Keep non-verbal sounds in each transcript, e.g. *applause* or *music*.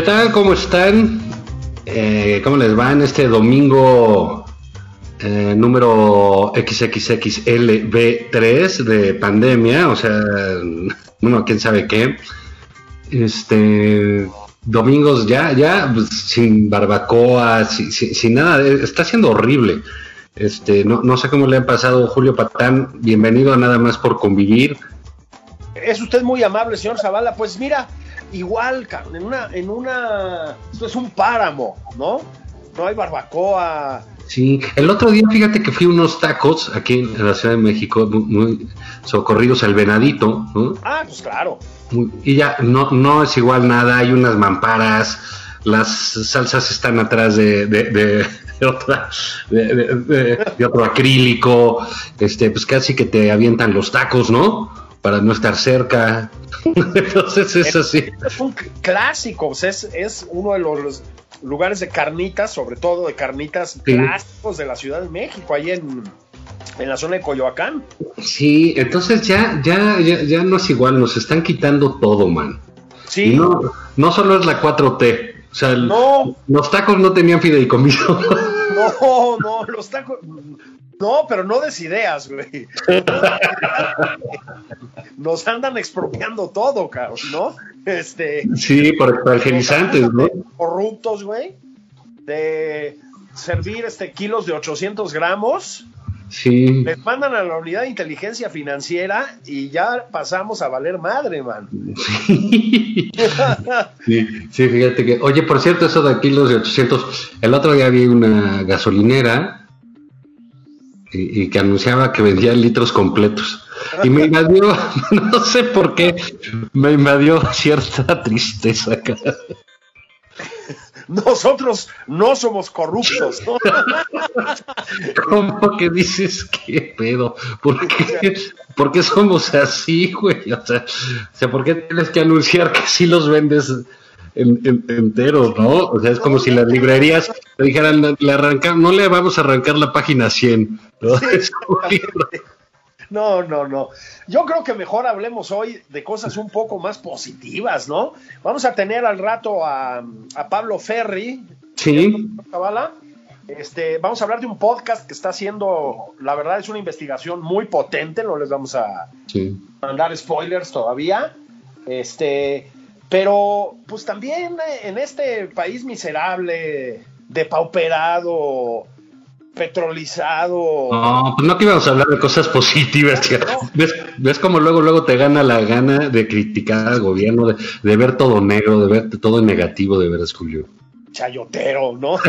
¿Qué tal? ¿Cómo están? Eh, ¿Cómo les va en este domingo eh, número XXXLB3 de pandemia? O sea, *laughs* bueno, quién sabe qué. Este, domingos ya, ya, pues, sin barbacoa, sin nada, eh, está siendo horrible. Este, no, no sé cómo le han pasado Julio Patán, bienvenido a Nada más por convivir. Es usted muy amable, señor Zavala. Pues mira, igual, cabrón, en una, en una, esto es un páramo, ¿no? No hay barbacoa. Sí, el otro día fíjate que fui a unos tacos aquí en la Ciudad de México, muy, muy socorridos al Venadito, ¿no? Ah, pues claro. Muy- y ya no, no es igual nada, hay unas mamparas, las salsas están atrás de, de, de- de otra, de, de- de- de otro acrílico, este, pues casi que te avientan los tacos, ¿no? Para no estar cerca. *laughs* Entonces es así. Es un clásico, o sea, es, es uno de los lugares de carnitas, sobre todo de carnitas Sí. clásicos de la Ciudad de México, ahí en, en la zona de Coyoacán. Sí, entonces ya, ya, ya, ya no es igual, nos están quitando todo, man. Sí, no, no solo es la 4T, o sea, no, los tacos no tenían fideicomiso. no, no, los tacos. No, pero no des ideas, güey. Nos andan expropiando todo, cabrón, ¿no? Este. sí, por extranjerizantes, ¿no? corruptos, güey, de servir este kilos de 800 gramos, Sí, les mandan a la unidad de inteligencia financiera y ya pasamos a valer madre, man. sí, *laughs* sí, fíjate que, oye, por cierto, eso de kilos de 800, el otro día vi una gasolinera y, y que anunciaba que vendía litros completos. Y me invadió, *laughs* no sé por qué, me invadió cierta *laughs* tristeza. Nosotros no somos corruptos, ¿no? *laughs* ¿Cómo que dices qué pedo? ¿Por qué, por qué somos así, güey? O sea, o sea, ¿por qué tienes que anunciar que sí los vendes en- en- enteros, no? O sea, es como si las librerías te dijeran, le arrancamos, no le vamos a arrancar la página 100. ¿no? Sí. *laughs* *laughs* No, no, no. Yo creo que mejor hablemos hoy de cosas un poco más positivas, ¿no? Vamos a tener al rato a, a Pablo Ferri, Sí. Este, vamos a hablar de un podcast que está haciendo, la verdad es una investigación muy potente, no les vamos a sí. mandar spoilers todavía. Este, pero pues también eh, en este país miserable, depauperado, petrolizado. No, pues no que íbamos a hablar de cosas positivas, tía. ¿Ves, ves como luego, luego te gana la gana de criticar al gobierno, de, de ver todo negro, de ver todo en negativo, de veras, Julio. chayotero, ¿no? *laughs* no,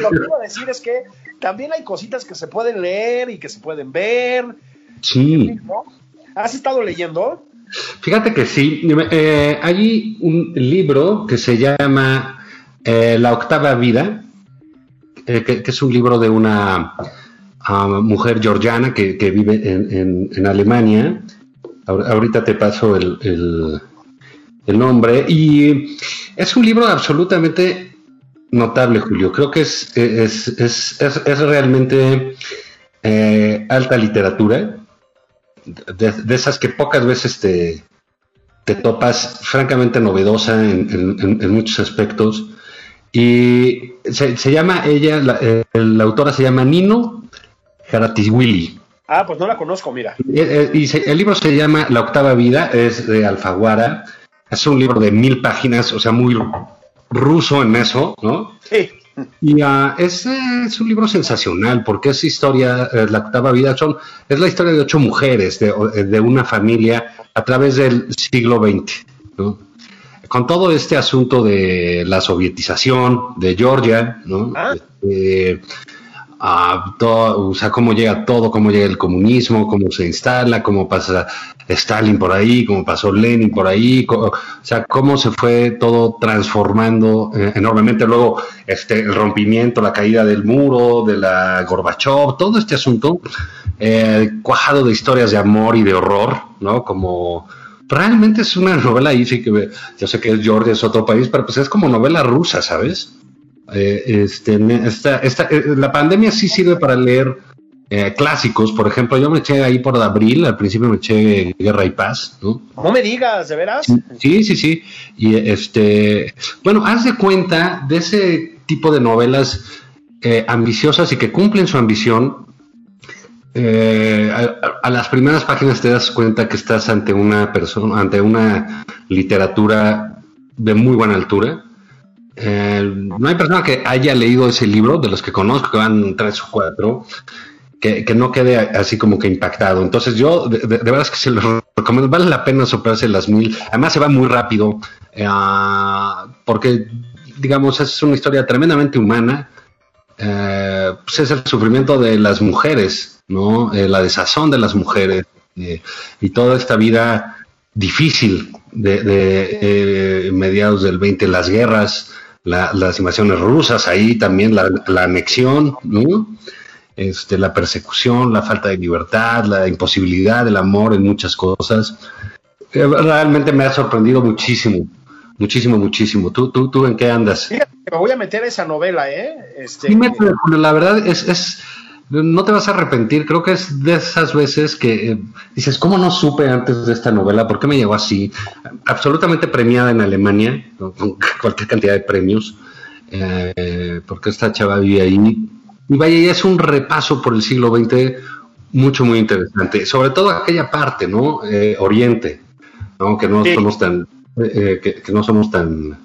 lo que iba a decir es que también hay cositas que se pueden leer y que se pueden ver, Sí. ¿no? ¿Has estado leyendo? Fíjate que sí. Eh, hay un libro que se llama eh, La octava vida, eh, que, es un libro de una ah, mujer georgiana que, vive en, en- Alemania. Ahor- Ahorita te paso el, nombre. Y es un libro absolutamente notable, Julio. Creo que es, es, es, es- realmente alta literatura. De, esas que pocas veces te, te topas, francamente novedosa en, muchos aspectos. Y se, llama ella, la, eh, la, autora se llama Nino Willy. Ah, pues no la conozco, mira. Y, el libro se llama La octava vida, es de Alfaguara. Es un libro de mil páginas, o sea, muy ruso en eso, ¿no? Sí. Y uh, es, es, un libro sensacional porque es historia, eh, la octava vida, son, es la historia de ocho mujeres de, de una familia a través del siglo XX, ¿no? Con todo este asunto de la sovietización de Georgia, ¿no? Ah. Este, a todo, o sea, cómo llega todo, cómo llega el comunismo, cómo se instala, cómo pasa Stalin por ahí, cómo pasó Lenin por ahí, o sea, cómo se fue todo transformando eh, enormemente. Luego, este, el rompimiento, la caída del muro, de la Gorbachev, todo este asunto, eh, cuajado de historias de amor y de horror, ¿no? Como realmente es una novela ahí, sí que yo sé que es Georgia, es otro país, pero pues es como novela rusa, ¿sabes? Eh, este, esta, esta, la pandemia sí sirve para leer eh, clásicos. Por ejemplo, yo me eché ahí por abril, al principio me eché Guerra y Paz. No, no me digas, ¿de veras? Sí, sí, sí. Y este, bueno, haz de cuenta de ese tipo de novelas ambiciosas y que cumplen su ambición. a, las primeras páginas te das cuenta que estás ante una persona, ante una literatura de muy buena altura eh, no hay persona que haya leído ese libro, de los que conozco, que van tres o cuatro, que, no quede así como que impactado. Entonces yo, de, verdad es que se lo recomiendo, vale la pena superarse las mil. Además se va muy rápido, eh, porque, digamos, es una historia tremendamente humana. Eh, pues es el sufrimiento de las mujeres, ¿no? la desazón de las mujeres y toda esta vida difícil de, mediados del 20, las guerras, las invasiones rusas, ahí también la, anexión, este, la persecución, la falta de libertad, la imposibilidad del amor en muchas cosas. Eh, realmente me ha sorprendido muchísimo, muchísimo, muchísimo. ¿Tú, tú, tú en qué andas? me voy a meter esa novela, ¿eh? Este... la verdad es, es no te vas a arrepentir, creo que es de esas veces que eh, dices, ¿cómo no supe antes de esta novela? ¿Por qué me llegó así? Absolutamente premiada en Alemania, *laughs* con cualquier cantidad de premios, eh, porque esta chava vive ahí. Y vaya, ya es un repaso por el siglo XX mucho, muy interesante, sobre todo aquella parte, ¿no? Eh, Oriente, ¿no? Que no somos tan, que no somos tan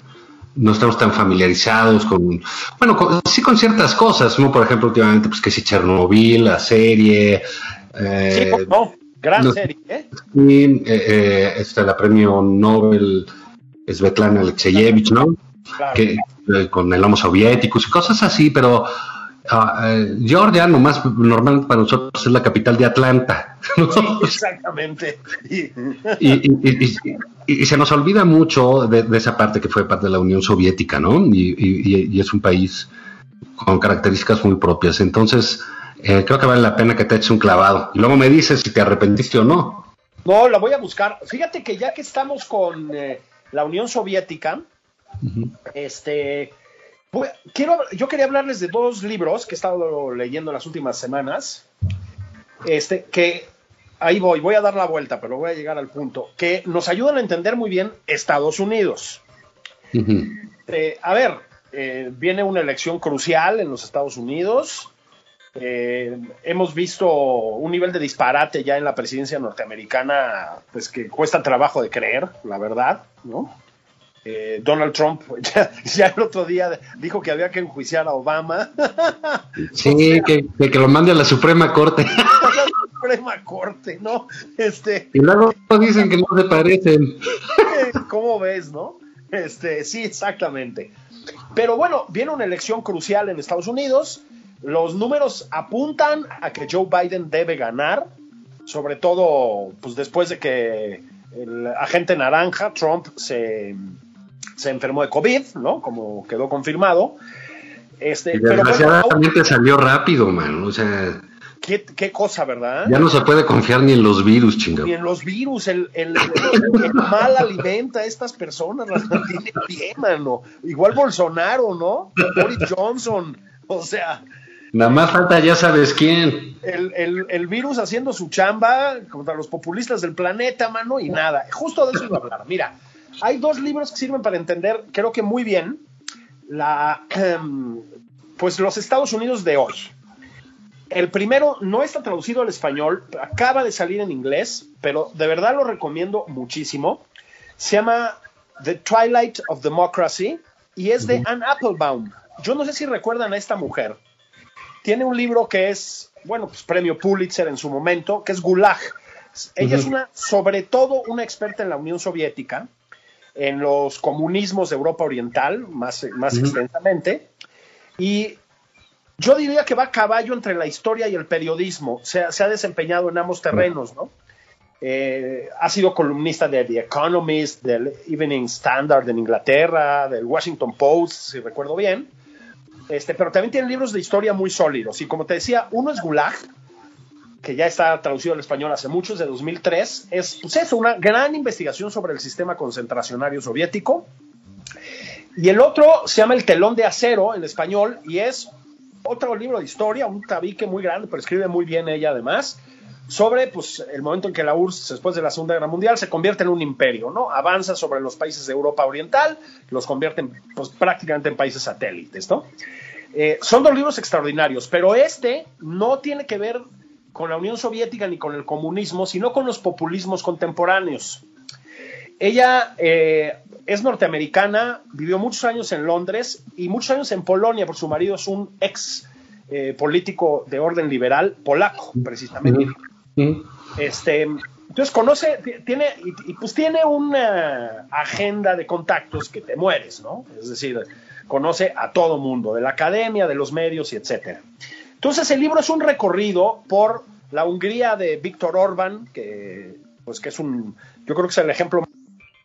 no estamos tan familiarizados con, bueno, sí con ciertas cosas, ¿no? Por ejemplo, últimamente, pues que si Chernobyl, la serie. Eh, sí, no, gran serie, ¿eh? Eh, eh, está la premio Nobel Svetlana Alexeyevich, ¿no? Que, eh, con el homo soviético y cosas así, pero Uh, Georgia, nomás, normalmente para nosotros es la capital de Atlanta. *laughs* exactamente. Y, se nos olvida mucho de, esa parte que fue parte de la Unión Soviética, ¿no? Y, es un país con características muy propias. Entonces, eh, creo que vale la pena que te eches un clavado. Y luego me dices si te arrepentiste o no. No, la voy a buscar. Fíjate que ya que estamos con eh, la Unión Soviética, este quiero, yo quería hablarles de dos libros que he estado leyendo las últimas semanas. Este, que ahí voy, voy a dar la vuelta, pero voy a llegar al punto, que nos ayudan a entender muy bien Estados Unidos. Eh, a ver, eh, viene una elección crucial en los Estados Unidos. Eh, hemos visto un nivel de disparate ya en la presidencia norteamericana, pues que cuesta trabajo de creer, la verdad, ¿no? Eh, Donald Trump *laughs* ya, el otro día dijo que había que enjuiciar a Obama. Sí, *laughs* que, lo mande a la Suprema Corte. *laughs* la Suprema Corte, ¿no? Este, y luego dicen que no se parecen. ¿Cómo ves, no? Este, sí, exactamente. Pero bueno, viene una elección crucial en Estados Unidos. Los números apuntan a que Joe Biden debe ganar, sobre todo pues después de que el agente naranja, Trump, se se enfermó de COVID, ¿no? Como quedó confirmado. Este, desgraciadamente salió rápido, man. O sea. ¿Qué, cosa, ¿verdad? Ya no se puede confiar ni en los virus, chingado. Ni en los virus. El, el, mal alimenta a estas personas, las mantiene bien, mano. Igual Bolsonaro, ¿no? Boris Johnson. O sea, Nada más falta ya sabes quién. El, virus haciendo su chamba contra los populistas del planeta, mano, y nada. Justo de eso iba a hablar. Mira, hay dos libros que sirven para entender, creo que muy bien, la, em, pues los Estados Unidos de hoy. El primero no está traducido al español, acaba de salir en inglés, pero de verdad lo recomiendo muchísimo. Se llama The Twilight of Democracy y es de Anne Applebaum. Yo no sé si recuerdan a esta mujer. Tiene un libro que es, bueno, pues premio Pulitzer en su momento, que es Gulag. Ella es una, sobre todo una experta en la Unión Soviética, en los comunismos de Europa Oriental, más, más extensamente. Y yo diría que va a caballo entre la historia y el periodismo. Se, ha desempeñado en ambos terrenos, ¿no? Eh, ha sido columnista de The Economist, del Evening Standard en Inglaterra, del Washington Post, si recuerdo bien. Este, pero también tiene libros de historia muy sólidos. Y como te decía, uno es Gulag, que ya está traducido al español hace mucho, es de 2003. Es pues una gran investigación sobre el sistema concentracionario soviético. Y el otro se llama El telón de acero en español y es otro libro de historia, un tabique muy grande, pero escribe muy bien ella además, sobre pues, el momento en que la URSS, después de la Segunda Guerra Mundial, se convierte en un imperio, ¿no? Avanza sobre los países de Europa Oriental, los convierte pues, prácticamente en países satélites, ¿no? Eh, son dos libros extraordinarios, pero este no tiene que ver con la Unión Soviética ni con el comunismo, sino con los populismos contemporáneos. Ella eh, es norteamericana, vivió muchos años en Londres y muchos años en Polonia, porque su marido es un ex eh, político de orden liberal polaco, precisamente. Este, entonces conoce, tiene, y, pues tiene una agenda de contactos que te mueres, ¿no? Es decir, conoce a todo mundo, de la academia, de los medios y etcétera. Entonces el libro es un recorrido por la Hungría de Víctor Orban, que pues que es un, yo creo que es el ejemplo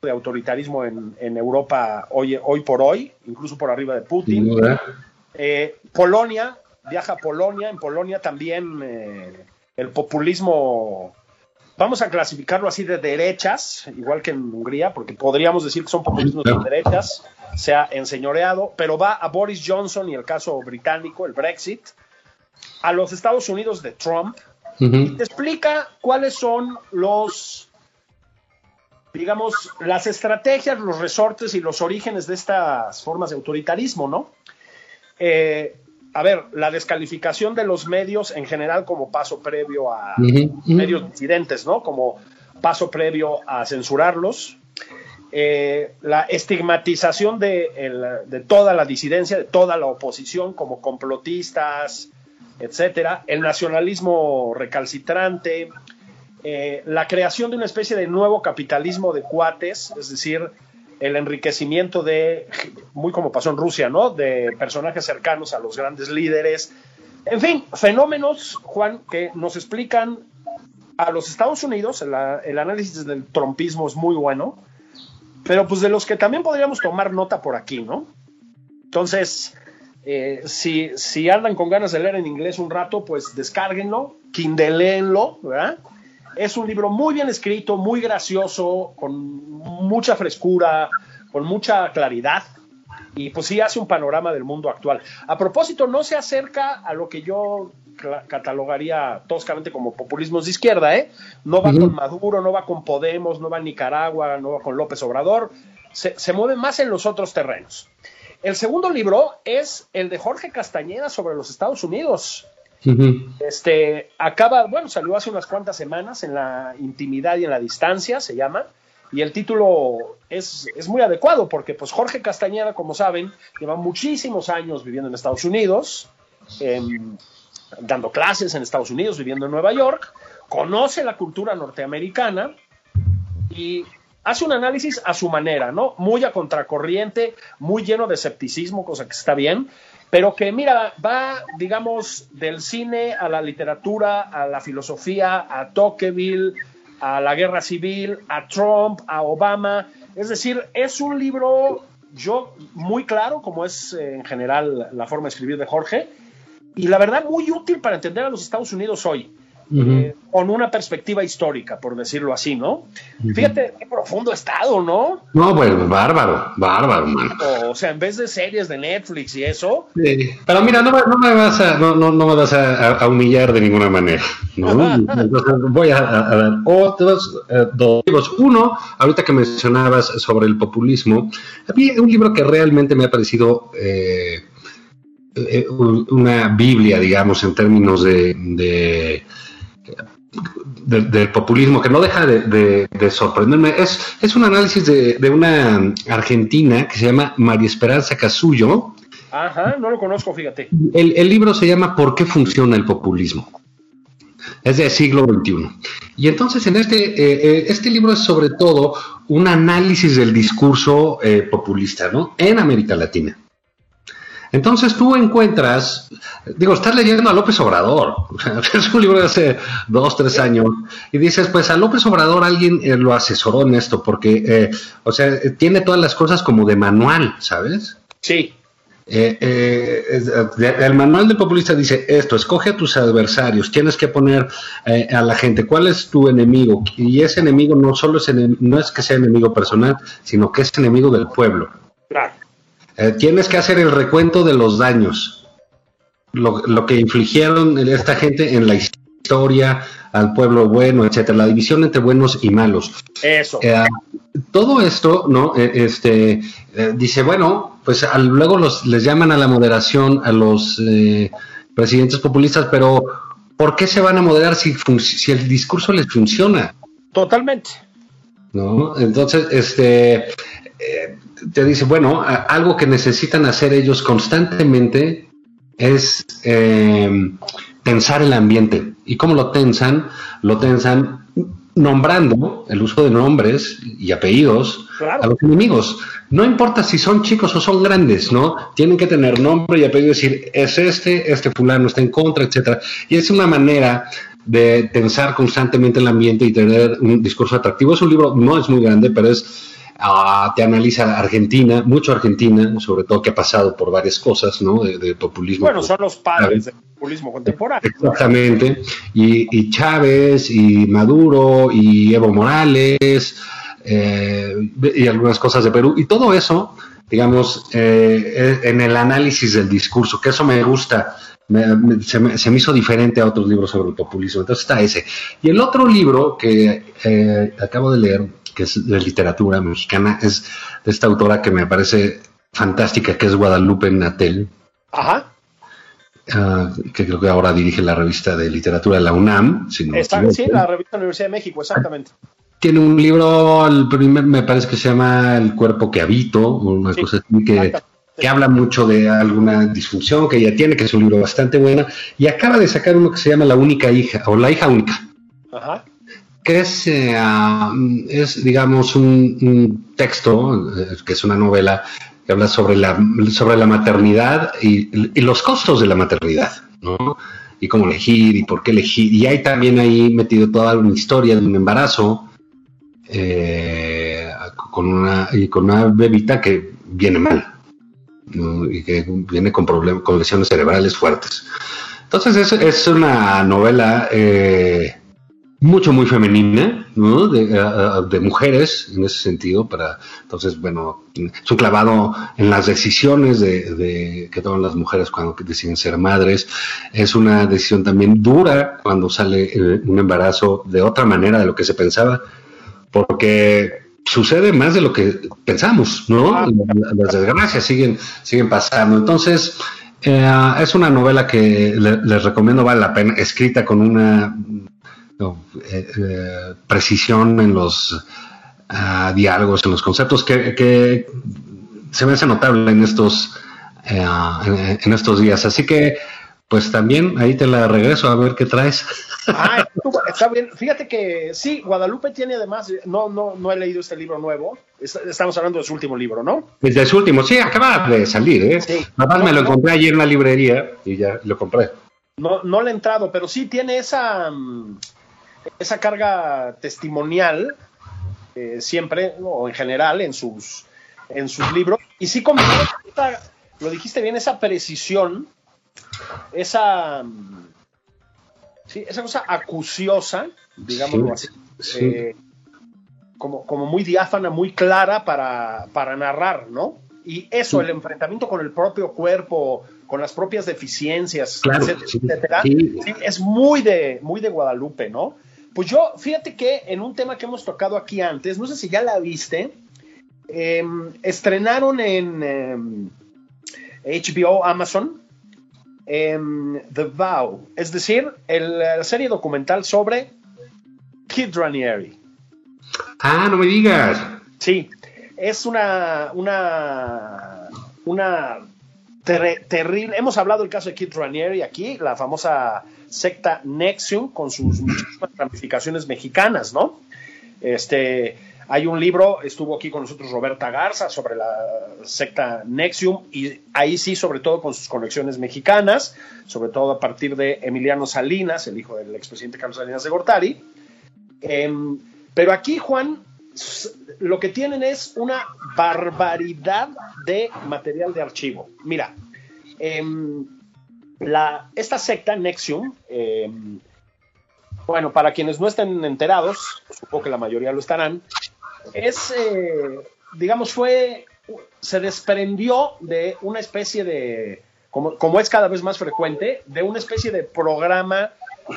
de autoritarismo en, Europa hoy, hoy por hoy, incluso por arriba de Putin. Eh, Polonia, viaja a Polonia, en Polonia también eh, el populismo, vamos a clasificarlo así de derechas, igual que en Hungría, porque podríamos decir que son populismos de derechas, se ha enseñoreado, pero va a Boris Johnson y el caso británico, el Brexit, a los Estados Unidos de Trump, y te explica cuáles son los digamos, las estrategias, los resortes y los orígenes de estas formas de autoritarismo, ¿no? Eh, a ver, la descalificación de los medios en general como paso previo a medios disidentes, ¿no? Como paso previo a censurarlos. Eh, la estigmatización de, de, toda la disidencia, de toda la oposición como complotistas, etcétera. El nacionalismo recalcitrante, eh, la creación de una especie de nuevo capitalismo de cuates, es decir, el enriquecimiento de, muy como pasó en Rusia, ¿no? De personajes cercanos a los grandes líderes. En fin, fenómenos, Juan, que nos explican a los Estados Unidos, el, análisis del trompismo es muy bueno, pero pues de los que también podríamos tomar nota por aquí, ¿no? Entonces, eh, si, si andan con ganas de leer en inglés un rato, pues descárguenlo, kindleenlo, ¿verdad? Es un libro muy bien escrito, muy gracioso, con mucha frescura, con mucha claridad y pues sí hace un panorama del mundo actual. A propósito, no se acerca a lo que yo catalogaría toscamente como populismos de izquierda, ¿eh? No va con Maduro, no va con Podemos, no va en Nicaragua, no va con López Obrador, se, se mueve más en los otros terrenos. El segundo libro es el de Jorge Castañeda sobre los Estados Unidos. Este acaba, bueno, salió hace unas cuantas semanas en la intimidad y en la distancia, se llama, y el título es, muy adecuado porque pues Jorge Castañeda, como saben, lleva muchísimos años viviendo en Estados Unidos, em, dando clases en Estados Unidos, viviendo en Nueva York, conoce la cultura norteamericana y hace un análisis a su manera, ¿no? Muy a contracorriente, muy lleno de escepticismo, cosa que está bien, pero que mira, va, digamos, del cine a la literatura, a la filosofía, a Tocqueville, a la guerra civil, a Trump, a Obama. Es decir, es un libro, yo, muy claro, como es eh, en general la forma de escribir de Jorge, y la verdad muy útil para entender a los Estados Unidos hoy. Eh, con una perspectiva histórica, por decirlo así, ¿no? Fíjate qué profundo estado, ¿no? No, bueno, bárbaro, bárbaro, man. O, sea, en vez de series de Netflix y eso. pero mira, no, me vas, a, no, no, me vas a, humillar de ninguna manera, ¿no? *laughs* Entonces voy a, dar otros eh, dos libros. Uno, ahorita que mencionabas sobre el populismo, había un libro que realmente me ha parecido... Eh, eh, una Biblia, digamos, en términos de, del populismo, que no deja de, sorprenderme. Es, es un análisis de, una argentina que se llama María Esperanza Casullo. Ajá, no lo conozco, fíjate. El, libro se llama ¿Por qué funciona el populismo? Es del siglo XXI. Y entonces en este, eh, eh, este libro es sobre todo un análisis del discurso populista, ¿no? En América Latina. Entonces tú encuentras, digo, estás leyendo a López Obrador, *laughs* es un libro de hace dos, tres años, y dices, pues a López Obrador alguien eh, lo asesoró en esto, porque, eh, o sea, eh, tiene todas las cosas como de manual, ¿sabes? Sí. el manual del populista dice esto, escoge a tus adversarios, tienes que poner a la gente cuál es tu enemigo, y ese enemigo no solo es, no es que sea enemigo personal, sino que es enemigo del pueblo. Claro. Eh, tienes que hacer el recuento de los daños, lo, que infligieron esta gente en la historia al pueblo bueno, etcétera, la división entre buenos y malos. Eso. Eh, todo esto, ¿no? Eh, este dice, bueno, pues luego los, les llaman a la moderación a los presidentes populistas, pero ¿por qué se van a moderar si, si el discurso les funciona? Totalmente. ¿No? Entonces, este te dice, bueno, algo que necesitan hacer ellos constantemente es eh, tensar el ambiente. ¿Y cómo lo tensan? Lo tensan nombrando el uso de nombres y apellidos a los enemigos. No importa si son chicos o son grandes, ¿no? Tienen que tener nombre y apellido, decir, es este, este fulano está en contra, etcétera. Y es una manera de tensar constantemente el ambiente y tener un discurso atractivo. Es un libro, no es muy grande, pero es te analiza Argentina, mucho Argentina, sobre todo que ha pasado por varias cosas, ¿no? De, populismo. Bueno, son los padres del populismo contemporáneo. Exactamente. Y, Chávez, y Maduro, y Evo Morales, eh, y algunas cosas de Perú. Y todo eso, digamos, eh, en el análisis del discurso, que eso me gusta. se, me, hizo diferente a otros libros sobre el populismo. Entonces está ese. Y el otro libro que eh, acabo de leer, que es de literatura mexicana, es de esta autora que me parece fantástica, que es Guadalupe Natel. Ajá. Ah, que creo que ahora dirige la revista de literatura de la UNAM. sí, la revista Universidad de México, exactamente. Tiene un libro, el primer me parece que se llama El cuerpo que habito, una cosa así que, que habla mucho de alguna disfunción que ella tiene, que es un libro bastante bueno, y acaba de sacar uno que se llama La única hija, o La hija única. Ajá que es, eh, es digamos, un, texto, eh, que es una novela que habla sobre la, sobre la maternidad y, los costos de la maternidad, ¿no? Y cómo elegir y por qué elegir. Y hay también ahí metido toda una historia de un embarazo eh, con, una, y con una bebita que viene mal y que viene con, problemas, con lesiones cerebrales fuertes. Entonces es, es una novela mucho, muy femenina, ¿no? De, mujeres en ese sentido, para, entonces, bueno, es un clavado en las decisiones de, que toman las mujeres cuando deciden ser madres. Es una decisión también dura cuando sale eh, un embarazo de otra manera de lo que se pensaba, porque sucede más de lo que pensamos, ¿no? Ah. Las desgracias siguen, siguen pasando. Entonces, eh, es una novela que les recomiendo, vale la pena, escrita con una eh, eh, precisión en los ah, diálogos, en los conceptos, que, se me hace notable en estos, eh, en, estos días. Así que, pues también ahí te la regreso a ver qué traes. Ah, *laughs* está bien. Fíjate que sí, Guadalupe tiene además, no, no, no he leído este libro nuevo. Estamos hablando de su último libro, ¿no? De su último, sí, acaba de salir, ¿eh? Sí. me lo encontré ayer en la librería y ya lo compré. No, no le he entrado, pero sí tiene esa, mm, esa carga testimonial eh, siempre, o en general, en sus, en sus libros. Y sí como lo dijiste bien, esa precisión, esa, Sí, esa cosa acuciosa, digámoslo así. Eh, como, como muy diáfana, muy clara para, para narrar, ¿no? Y eso, el enfrentamiento con el propio cuerpo, con las propias deficiencias, etcétera, es muy de, muy de Guadalupe, ¿no? Pues yo, fíjate que en un tema que hemos tocado aquí antes, no sé si ya la viste, em, estrenaron en HBO, em, Amazon, em, The Vow, es decir, la serie documental sobre Kid Ranieri. Ah, no me digas. Sí, es una, una, una terrible. Hemos hablado del caso de Kid Ranieri aquí, la famosa secta Nexium con sus muchísimas ramificaciones mexicanas, ¿no? Este, hay un libro, estuvo aquí con nosotros Roberta Garza sobre la secta Nexium y ahí sí, sobre todo con sus conexiones mexicanas, sobre todo a partir de Emiliano Salinas, el hijo del expresidente Carlos Salinas de Gortari. Em, pero aquí, Juan, lo que tienen es una barbaridad de material de archivo. Mira, em, la, esta secta, Nexium, em, bueno, para quienes no estén enterados, supongo que la mayoría lo estarán, es, eh, digamos, fue, se desprendió de una especie de, como, como, es cada vez más frecuente, de una especie de programa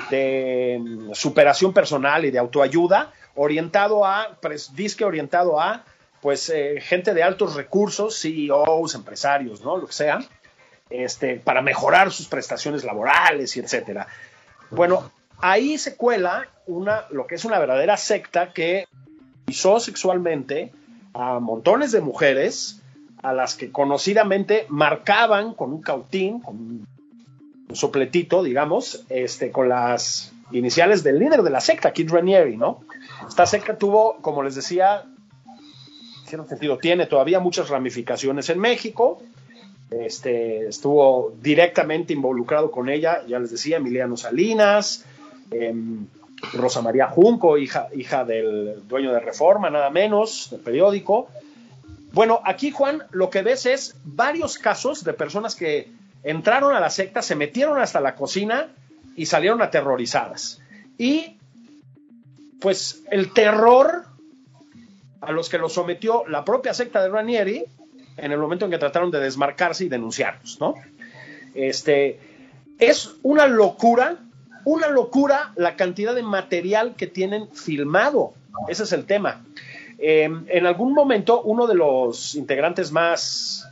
de em, superación personal y de autoayuda orientado a, pues, disque orientado a, pues, eh, gente de altos recursos, CEOs, empresarios, ¿no? Lo que sea, este, para mejorar sus prestaciones laborales y etcétera. Bueno, ahí se cuela una, lo que es una verdadera secta que usó sexualmente a montones de mujeres a las que conocidamente marcaban con un cautín, con un sopletito, digamos, este, con las iniciales del líder de la secta, Kid Ranieri, ¿no? Esta secta tuvo, como les decía, en sentido, tiene todavía muchas ramificaciones en México. Este, estuvo directamente involucrado con ella, ya les decía, Emiliano Salinas, em, Rosa María Junco, hija, hija del dueño de Reforma, nada menos, del periódico. Bueno, aquí, Juan, lo que ves es varios casos de personas que entraron a la secta, se metieron hasta la cocina y salieron aterrorizadas. Y pues el terror a los que los sometió la propia secta de Ranieri en el momento en que trataron de desmarcarse y denunciarlos, ¿no? Este, es una locura, una locura la cantidad de material que tienen filmado. Ese es el tema. Em, en algún momento, uno de los integrantes más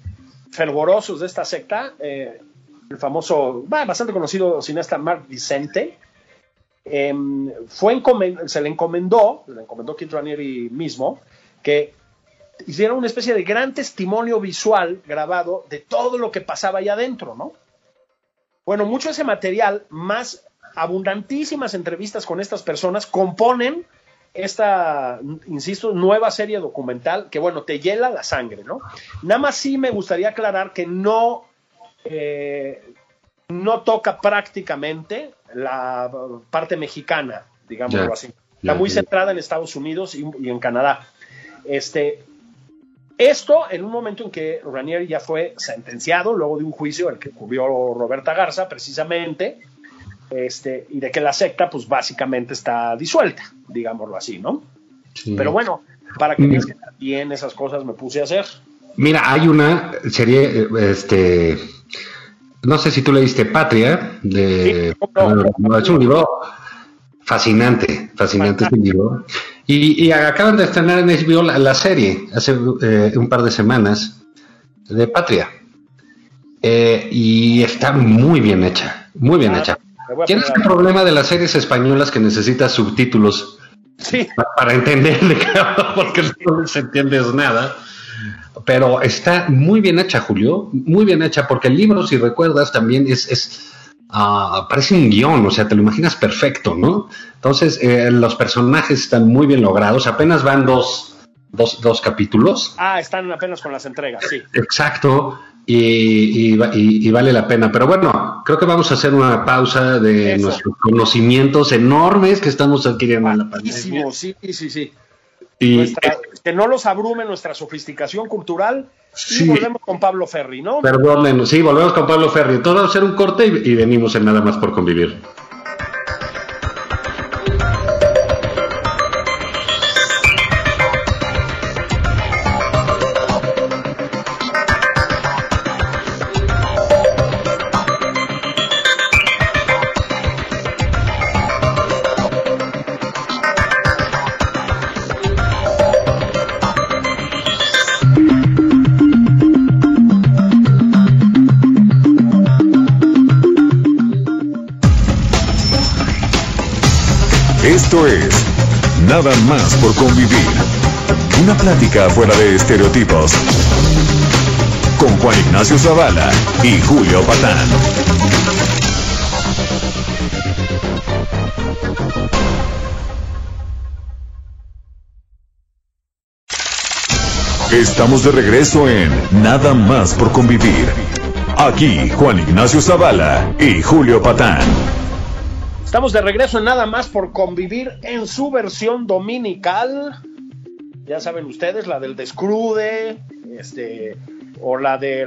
fervorosos de esta secta, eh, el famoso, bastante conocido cineasta Mark Vicente, Em, fue se le encomendó, le encomendó Kit Ranieri mismo, que hiciera una especie de gran testimonio visual grabado de todo lo que pasaba allá adentro, ¿no? Bueno, mucho de ese material, más abundantísimas entrevistas con estas personas, componen esta, insisto, nueva serie documental que, bueno, te hiela la sangre, ¿no? Nada más sí me gustaría aclarar que no, eh, no toca prácticamente la parte mexicana, digámoslo así. Está muy centrada en Estados Unidos y, en Canadá. Este, esto en un momento en que Ranieri ya fue sentenciado, luego de un juicio el que cubrió Roberta Garza, precisamente, este, y de que la secta, pues básicamente está disuelta, digámoslo así, ¿no? Pero bueno, para que veas que también esas cosas me puse a hacer. Mira, hay una serie, este, no sé si tú leíste Patria, de, es un libro fascinante, fascinante ese libro. Y, acaban de estrenar en HBO la, serie hace eh, un par de semanas de Patria. Eh, y está muy bien hecha, muy bien ah, hecha. Tienes el problema de las series españolas que necesitas subtítulos para, entenderle, *laughs* porque no les entiendes nada pero está muy bien hecha, Julio, muy bien hecha, porque el libro, si recuerdas, también es, es ah, parece un guion, o sea, te lo imaginas perfecto, ¿no? Entonces, eh, los personajes están muy bien logrados, apenas van dos, dos, dos, capítulos. Ah, están apenas con las entregas, sí. Exacto, y, y, vale la pena. Pero bueno, creo que vamos a hacer una pausa de nuestros conocimientos enormes que estamos adquiriendo en la pandemia. Sí, sí, sí. Y, que no los abrume nuestra sofisticación cultural. Y volvemos con Pablo Ferri, ¿no? Perdónenos, sí, volvemos con Pablo Ferri. Todo va a ser un corte y, y venimos en nada más por convivir. Nada más por convivir. Una plática fuera de estereotipos. Con Juan Ignacio Zavala y Julio Patán. Estamos de regreso en Nada más por convivir. Aquí Juan Ignacio Zavala y Julio Patán. Estamos de regreso en nada más por convivir en su versión dominical. Ya saben ustedes, la del descrude, este, o la de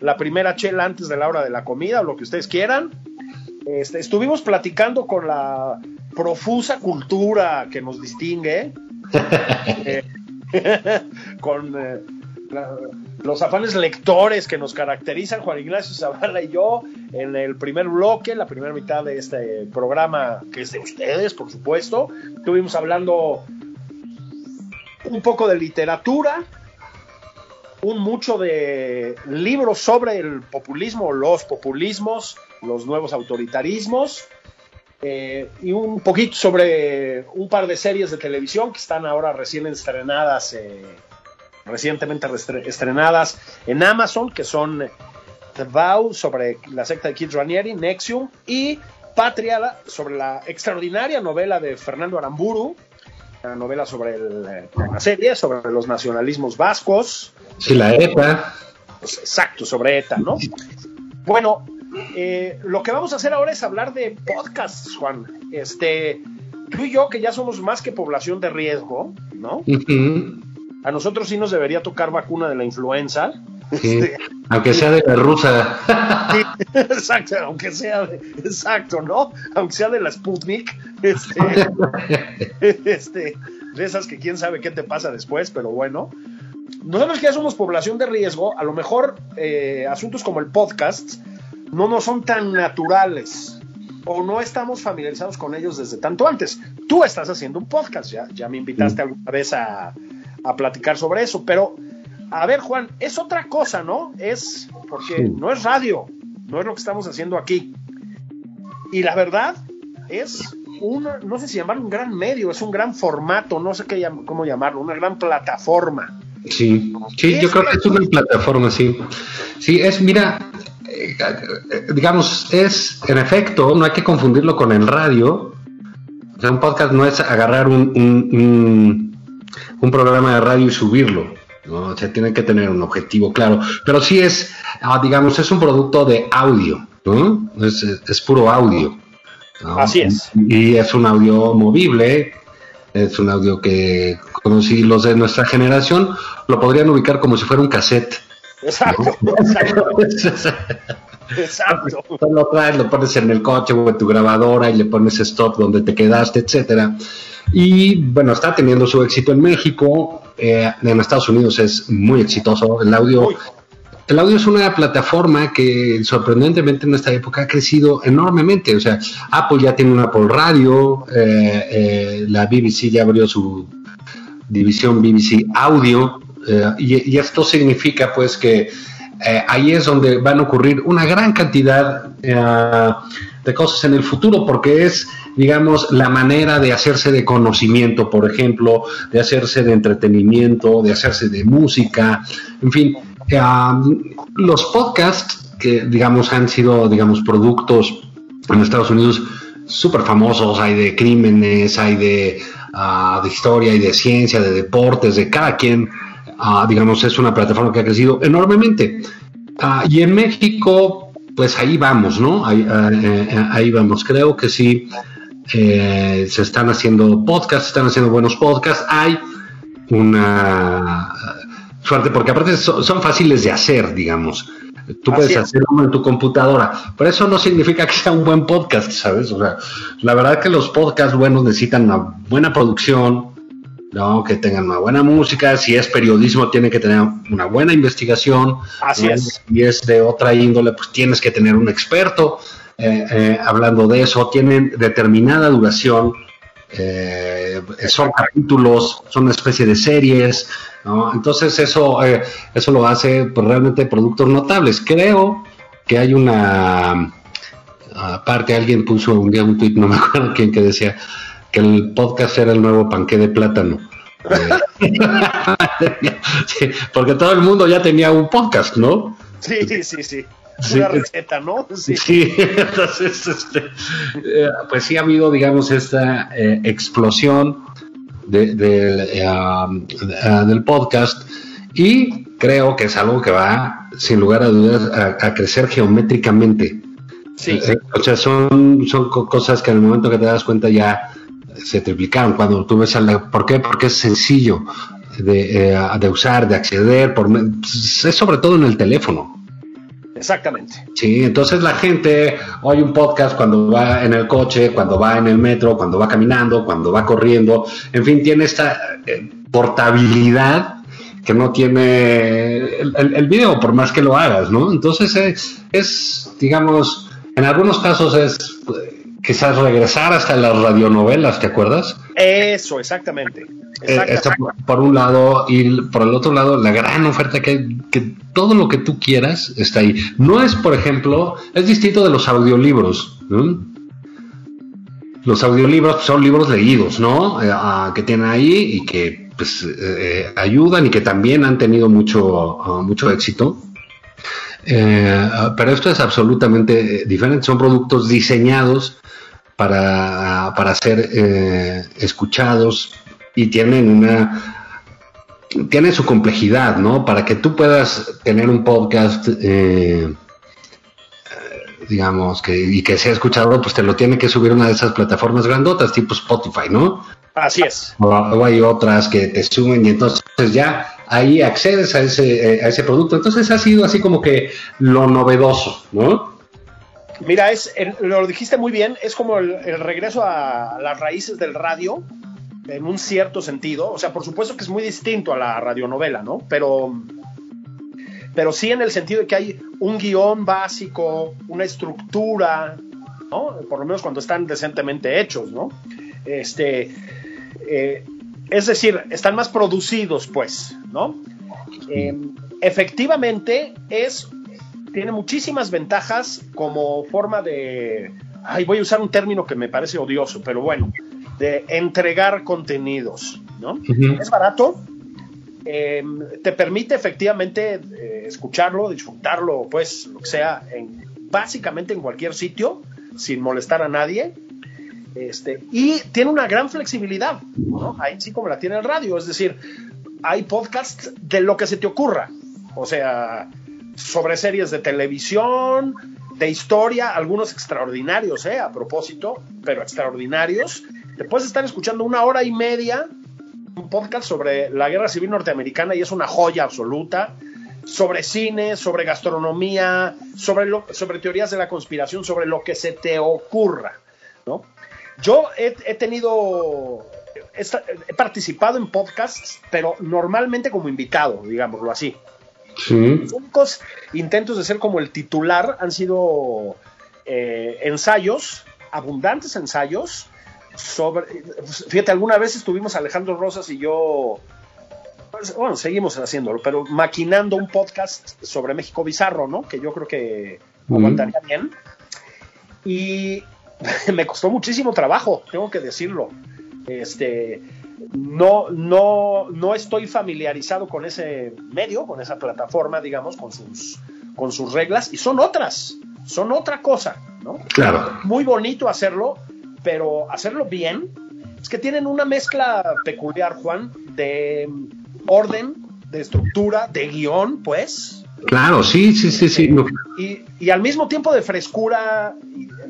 la primera chela antes de la hora de la comida, o lo que ustedes quieran. Este, estuvimos platicando con la profusa cultura que nos distingue. *laughs* Eh, *laughs* con eh, los afanes lectores que nos caracterizan, Juan Ignacio Zavala y yo, en el primer bloque, la primera mitad de este programa, que es de ustedes, por supuesto. Estuvimos hablando un poco de literatura, un mucho de libros sobre el populismo, los populismos, los nuevos autoritarismos. eh, y un poquito sobre un par de series de televisión que están ahora recién estrenadas, eh, recientemente estrenadas en Amazon, que son The Vow sobre la secta de Kid Ranieri, Nexium, y Patria sobre la extraordinaria novela de Fernando Aramburu, una novela sobre el, eh, una serie sobre los nacionalismos vascos, Sí, la ETA. exacto, sobre ETA, ¿no? Bueno, eh, lo que vamos a hacer ahora es hablar de podcasts, Juan. Este, tú y yo, que ya somos más que población de riesgo, ¿no? Ujú, A nosotros sí nos debería tocar vacuna de la influenza. sí. Aunque sea de la rusa. sí, exacto, aunque sea de, exacto, ¿no? Aunque sea de la Sputnik, este, *laughs* este, de esas que quién sabe qué te pasa después, pero bueno. Nosotros que ya somos población de riesgo, a lo mejor eh, asuntos como el podcast no nos son tan naturales o no estamos familiarizados con ellos desde tanto antes. Tú estás haciendo un podcast, ya, ya me invitaste alguna vez a, a platicar sobre eso, pero a ver, Juan, es otra cosa, ¿no? Es porque Sí. no es radio, no es lo que estamos haciendo aquí. Y la verdad es un, no sé si llamarlo un gran medio, es un gran formato, no sé qué llam- cómo llamarlo, una gran plataforma. Sí, sí, yo creo que es una plataforma, sí. Sí, es, mira, eh, eh, digamos, es, en efecto, no hay que confundirlo con el radio. O sea, un podcast no es agarrar un, un, un- un programa de radio y subirlo. ¿no? O sea, tiene que tener un objetivo claro. Pero sí es, ah, digamos, es un producto de audio, ¿no? Es, es- es puro audio. ¿no? Así es. Y es un audio movible, es un audio que, como si los de nuestra generación lo podrían ubicar como si fuera un cassette. *laughs* Exacto, exacto, exacto. Lo traes, lo pones en el coche o en tu grabadora y le pones stop donde te quedaste, etcétera. Y bueno, está teniendo su éxito en México, eh, en Estados Unidos es muy exitoso. El audio, Uy, el audio es una plataforma que sorprendentemente en esta época ha crecido enormemente. O sea, Apple ya tiene un Apple Radio, eh, eh, la BBC ya abrió su división BBC Audio, y, y esto significa pues que ahí es donde van a ocurrir una gran cantidad eh, de cosas en el futuro, porque es, digamos, la manera de hacerse de conocimiento, por ejemplo, de hacerse de entretenimiento, de hacerse de música, en fin, los podcasts que, digamos, han sido, digamos, productos en Estados Unidos súper famosos, hay de crímenes, hay de, ah, de historia, hay de ciencia, de deportes, de cada quien, ah, digamos, es una plataforma que ha crecido enormemente. Ah, y en México, pues ahí vamos, ¿no? Ahí, eh, eh, ahí vamos, creo que sí. eh, se están haciendo podcasts, se están haciendo buenos podcasts, hay una suerte, porque aparte son, son fáciles de hacer, digamos. Tú Así puedes es. hacer uno en tu computadora, pero eso no significa que sea un buen podcast, ¿sabes? O sea, la verdad que los podcasts buenos necesitan una buena producción, ¿no? Que tengan una buena música, si es periodismo tiene que tener una buena investigación, Así ¿no? es. Si es de otra índole, pues tienes que tener un experto eh, eh, hablando de eso, tienen determinada duración, eh, son capítulos, son una especie de series, ¿no? Entonces eso, eh, eso lo hace pues, realmente productos notables. Creo que hay una aparte alguien puso un día un tweet, no me acuerdo quién que decía que el podcast era el nuevo panqué de plátano. *laughs* porque todo el mundo ya tenía un podcast, ¿no? Sí, sí, sí. Una receta, ¿no? Sí, *laughs* entonces, este, eh, pues sí ha habido, digamos, esta eh, explosión de, eh, um, del podcast y creo que es algo que va, sin lugar a dudas, a, crecer geométricamente. Sí. o sea, son, son cosas que en el momento que te das cuenta ya se triplicaron. Cuando tú ves, la, ¿por qué? Porque es sencillo de, de usar, de acceder, por, pues, es sobre todo en el teléfono. Exactamente. Sí, entonces la gente oye un podcast cuando va en el coche, cuando va en el metro, cuando va caminando, cuando va corriendo, en fin, tiene esta eh, portabilidad que no tiene el, video, por más que lo hagas, ¿no? Entonces eh, es, digamos, en algunos casos es eh, quizás regresar hasta las radionovelas, ¿te acuerdas? Eso, exactamente. Eh, por un lado, y por el otro lado, la gran oferta que hay, que todo lo que tú quieras está ahí. No es, por ejemplo, es distinto de los audiolibros. Los audiolibros son libros leídos, ¿no? Eh, que tienen ahí y que pues, eh, ayudan y que también han tenido mucho, ah, mucho éxito. Pero esto es absolutamente diferente. Son productos diseñados para, para ser escuchados, y tienen una tiene su complejidad, ¿no? Para que tú puedas tener un podcast, eh, digamos, que, y que sea escuchado, pues te lo tiene que subir una de esas plataformas grandotas, tipo Spotify, ¿no? Así es. O, hay otras que te suben y entonces ya ahí accedes a ese, eh, a ese producto. Entonces ha sido así como que lo novedoso, ¿no? Mira, es, lo dijiste muy bien, es como el regreso a las raíces del radio, en un cierto sentido. O sea, por supuesto que es muy distinto a la radionovela, ¿no? Pero, pero sí en el sentido de que hay un guion básico, una estructura, ¿no? Por lo menos cuando están decentemente hechos, ¿no? Este, eh, es decir, están más producidos, pues, ¿no? Eh, efectivamente, es, tiene muchísimas ventajas como forma de, ay, voy a usar un término que me parece odioso, pero bueno, de entregar contenidos, ¿no? Es barato, eh, te permite efectivamente eh, escucharlo, disfrutarlo, pues, lo que sea, en, básicamente en cualquier sitio, sin molestar a nadie. Este, y tiene una gran flexibilidad, ¿no? Ahí sí como la tiene el radio, es decir, hay podcasts de lo que se te ocurra, o sea, sobre series de televisión, de historia, algunos extraordinarios, ¿eh? A propósito, pero extraordinarios, te puedes estar escuchando una hora y media un podcast sobre la guerra civil norteamericana y es una joya absoluta. Sobre cine, sobre gastronomía, sobre, lo, sobre teorías de la conspiración, sobre lo que se te ocurra. ¿no? Yo he, tenido, he, participado en podcasts, pero normalmente como invitado, digámoslo así. Los únicos intentos de ser como el titular han sido eh, ensayos, abundantes ensayos, sobre, fíjate, alguna vez estuvimos Alejandro Rosas y yo, pues, bueno, seguimos haciéndolo, pero maquinando un podcast sobre México Bizarro, ¿no? Que yo creo que aguantaría bien. Y *laughs* me costó muchísimo trabajo, tengo que decirlo. Este, no, no, no estoy familiarizado con ese medio, con esa plataforma, digamos, con sus, con sus reglas, y son otras, son otra cosa, ¿no? Claro. Muy bonito hacerlo, pero hacerlo bien es que tienen una mezcla peculiar, Juan, de orden, de estructura, de guion, pues. Claro, sí, sí, sí, sí. Y, al mismo tiempo de frescura,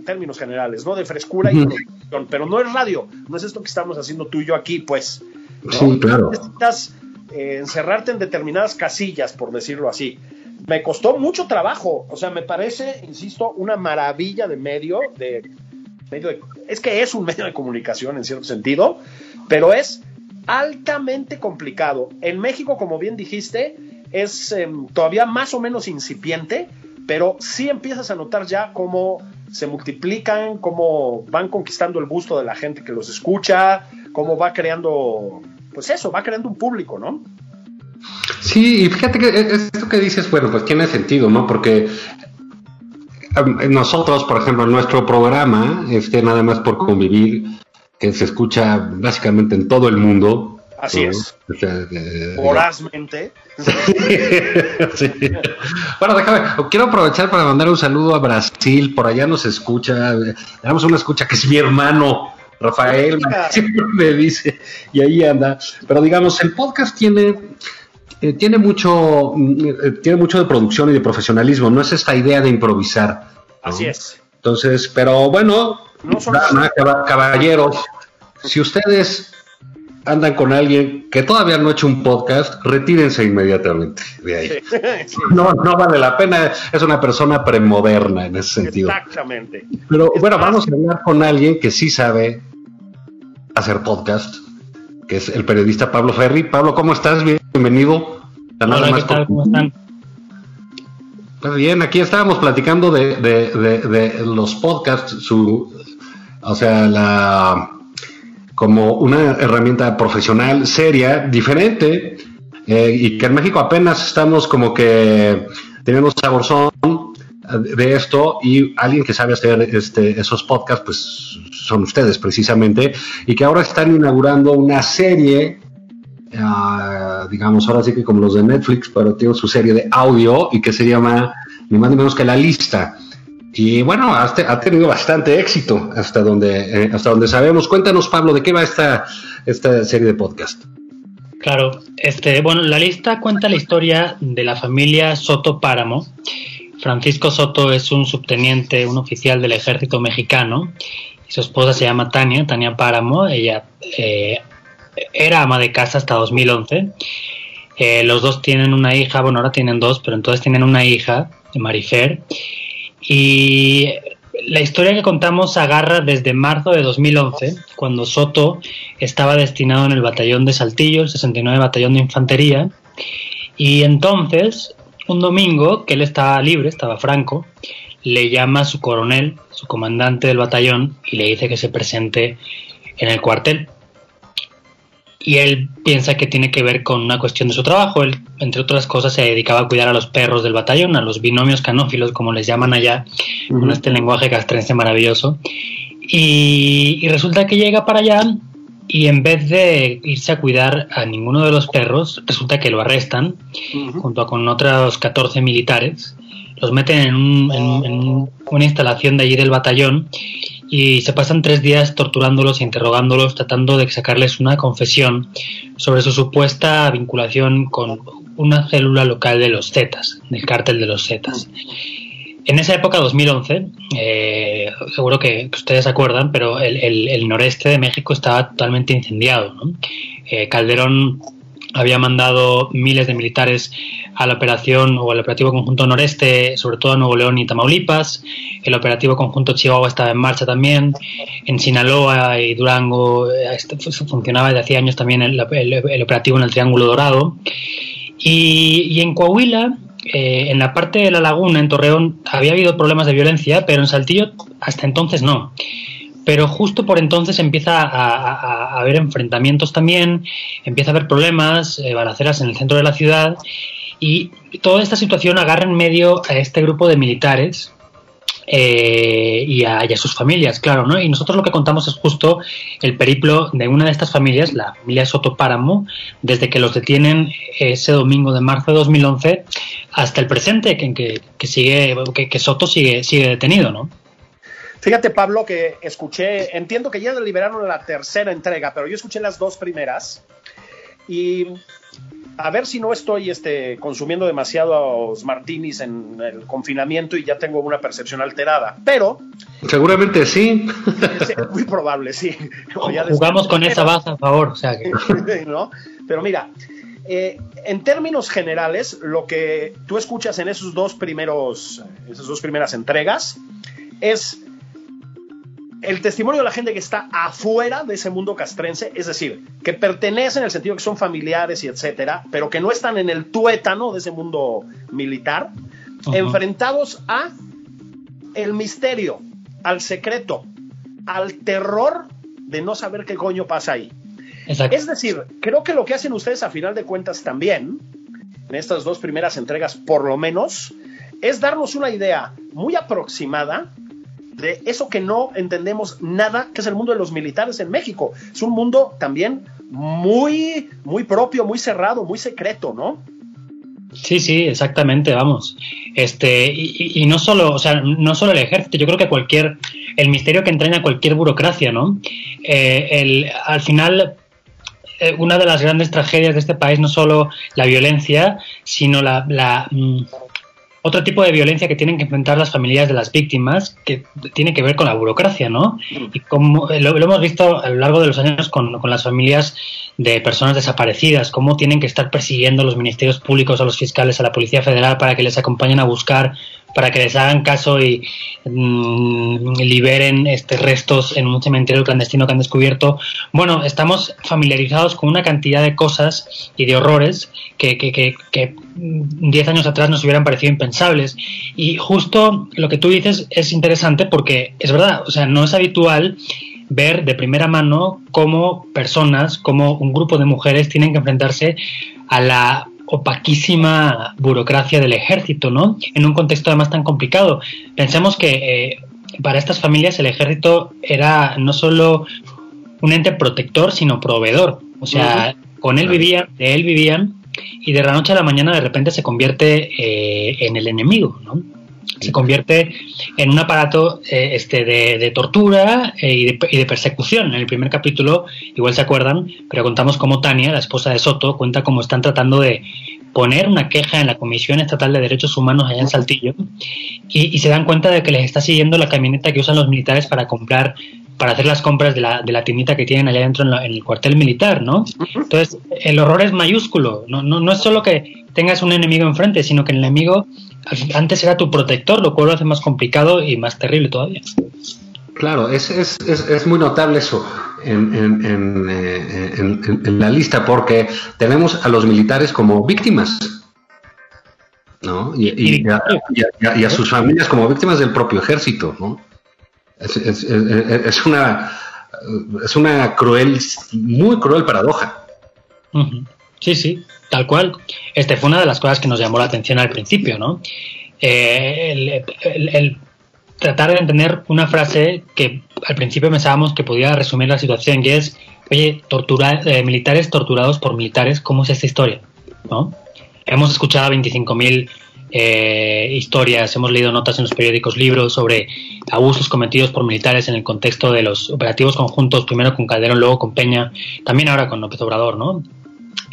en términos generales, ¿no? De frescura y producción, pero no es radio, no es esto que estamos haciendo tú y yo aquí, pues. Sí, claro. Necesitas eh, encerrarte en determinadas casillas, por decirlo así. Me costó mucho trabajo, o sea, me parece, insisto, una maravilla de medio, de es que es un *laughs* medio de comunicación en cierto sentido, pero es altamente complicado. En México, como bien dijiste, es em, todavía más o menos incipiente, pero sí empiezas a notar ya cómo se multiplican, cómo van conquistando el gusto de la gente que los escucha, cómo va creando, pues eso, va creando un público, ¿no? Sí, y fíjate que e-, esto que dices, bueno, pues tiene sentido, ¿no? Porque nosotros, por ejemplo, en nuestro programa, este nada más por convivir, que se escucha básicamente en todo el mundo. Así es. Vorazmente. *laughs* Bueno, déjame, quiero aprovechar para mandar un saludo a Brasil, por allá nos escucha, tenemos una escucha que es mi hermano, Rafael, *laughs* siempre me dice, y ahí anda. Pero digamos, el podcast tiene, eh, tiene mucho, eh, tiene mucho de producción y de profesionalismo, no es esta idea de improvisar. Así es. Entonces, pero bueno, caballeros, si ustedes andan con alguien que todavía no ha hecho un podcast, retírense inmediatamente de ahí. No, no vale la pena, es una persona premoderna en ese sentido. Exactamente. Pero bueno, vamos a hablar con alguien que sí sabe hacer podcast, que es el periodista Pablo Ferri. Pablo, ¿cómo estás? Bienvenido. Hola, ¿qué tal? ¿Cómo están? Pues bien, aquí estábamos platicando de, de los podcasts, su, o sea, la como una herramienta profesional, seria, diferente, eh, y que en México apenas estamos como que teniendo saborzón de esto y alguien que sabe hacer este, esos podcasts, pues son ustedes precisamente, y que ahora están inaugurando una serie, ah, digamos, ahora sí que como los de Netflix, pero tiene su serie de audio y que se llama ni más ni menos que La Lista. Y bueno, ha, tenido bastante éxito hasta donde, eh, hasta donde sabemos. Cuéntanos, Pablo, ¿de qué va esta, esta serie de podcast? Claro, este, bueno, la lista cuenta la historia de la familia Soto Páramo. Francisco Soto es un subteniente, un oficial del ejército mexicano, y su esposa se llama Tania, Tania Páramo. Ella eh, era ama de casa hasta 2011. Eh, los dos tienen una hija, bueno, ahora tienen dos, pero entonces tienen una hija, Marifer, y la historia que contamos agarra desde marzo de 2011, cuando Soto estaba destinado en el batallón de Saltillo, el 69 Batallón de Infantería, y entonces, un domingo, que él estaba libre, estaba franco, le llama a su coronel, su comandante del batallón, y le dice que se presente en el cuartel y él piensa que tiene que ver con una cuestión de su trabajo. Él, entre otras cosas, se dedicaba a cuidar a los perros del batallón, a los binomios canófilos, como les llaman allá, con este lenguaje castrense maravilloso. Y, resulta que llega para allá y en vez de irse a cuidar a ninguno de los perros, resulta que lo arrestan junto con otros 14 militares. Los meten en, en una instalación de allí del batallón y se pasan tres días torturándolos e interrogándolos, tratando de sacarles una confesión sobre su supuesta vinculación con una célula local de los Zetas, del cártel de los Zetas. En esa época, 2011, eh, seguro que, ustedes acuerdan, pero el, noreste de México estaba totalmente incendiado. Eh, Calderón había mandado miles de militares a la operación o al operativo conjunto noreste, sobre todo a Nuevo León y Tamaulipas. El operativo conjunto Chihuahua estaba en marcha también. En Sinaloa y Durango eh, este, funcionaba desde hacía años también el, operativo en el Triángulo Dorado. Y, en Coahuila, eh, en la parte de la laguna, en Torreón, había habido problemas de violencia, pero en Saltillo hasta entonces no pero justo por entonces empieza a, haber enfrentamientos también, empieza a haber problemas, eh, balaceras en el centro de la ciudad y toda esta situación agarra en medio a este grupo de militares eh, y, a, sus familias, claro, ¿no? Y nosotros lo que contamos es justo el periplo de una de estas familias, la familia Soto Páramo, desde que los detienen ese domingo de marzo de 2011 hasta el presente, que, sigue, que, que Soto sigue, sigue detenido, ¿no? Fíjate, Pablo, que escuché, entiendo que ya liberaron la tercera entrega, pero yo escuché las dos primeras y a ver si no estoy este, consumiendo demasiados martinis en el confinamiento y ya tengo una percepción alterada, pero... Seguramente sí. muy probable, sí. *laughs* Jugamos con esa base a favor, o sea que... *laughs* ¿No? Pero mira, eh, en términos generales, lo que tú escuchas en esos dos primeros, esas dos primeras entregas es el testimonio de la gente que está afuera de ese mundo castrense, es decir, que pertenecen en el sentido que son familiares y etcétera, pero que no están en el tuétano de ese mundo militar, enfrentados a el misterio, al secreto, al terror de no saber qué coño pasa ahí. Es decir, creo que lo que hacen ustedes a final de cuentas también, en estas dos primeras entregas por lo menos, es darnos una idea muy aproximada de eso que no entendemos nada, que es el mundo de los militares en México. Es un mundo también muy, muy propio, muy cerrado, muy secreto, ¿no? Sí, sí, exactamente, vamos. Este, y, no solo, o sea, no solo el ejército, yo creo que cualquier, el misterio que entraña cualquier burocracia, ¿no? Eh, el, al final, eh, una de las grandes tragedias de este país no solo la violencia, sino la, mm, otro tipo de violencia que tienen que enfrentar las familias de las víctimas, que tiene que ver con la burocracia, ¿no? Y como eh, lo, hemos visto a lo largo de los años con, con, las familias de personas desaparecidas, cómo tienen que estar persiguiendo los ministerios públicos, a los fiscales, a la Policía Federal para que les acompañen a buscar para que les hagan caso y mm, liberen este restos en un cementerio clandestino que han descubierto. Bueno, estamos familiarizados con una cantidad de cosas y de horrores que, que, que, que 10 años atrás nos hubieran parecido impensables. Y justo lo que tú dices es interesante porque es verdad, o sea, no es habitual ver de primera mano cómo personas, como un grupo de mujeres tienen que enfrentarse a la opaquísima burocracia del ejército, ¿no? En un contexto además tan complicado. Pensemos que eh, para estas familias el ejército era no solo un ente protector, sino proveedor. O sea, con él vivían, de él vivían, y de la noche a la mañana de repente se convierte eh, en el enemigo, ¿no? Se convierte en un aparato eh, este, de, tortura eh, y, de, persecución. En el primer capítulo, igual se acuerdan, pero contamos cómo Tania, la esposa de Soto, cuenta cómo están tratando de poner una queja en la Comisión Estatal de Derechos Humanos allá en Saltillo y, se dan cuenta de que les está siguiendo la camioneta que usan los militares para comprar para hacer las compras de la, de la tiendita que tienen allá dentro en, el cuartel militar, ¿no? Entonces, el horror es mayúsculo, no, no, no es solo que tengas un enemigo enfrente, sino que el enemigo antes era tu protector, lo cual lo hace más complicado y más terrible todavía. Claro, es, es, es, muy notable eso en, en, eh, en, en, la lista porque tenemos a los militares como víctimas, ¿no? Y, a, a, sus familias como víctimas del propio ejército, ¿no? Es, una, es una cruel, muy cruel paradoja. Sí, sí, tal cual. Este fue una de las cosas que nos llamó la atención al principio, ¿no? Eh, el, tratar de entender una frase que al principio pensábamos que podía resumir la situación, y es, oye, tortura, eh, militares torturados por militares, ¿cómo es esta historia? ¿No? Hemos escuchado a 25.000 eh, historias, hemos leído notas en los periódicos, libros sobre abusos cometidos por militares en el contexto de los operativos conjuntos, primero con Calderón, luego con Peña, también ahora con López Obrador, ¿no?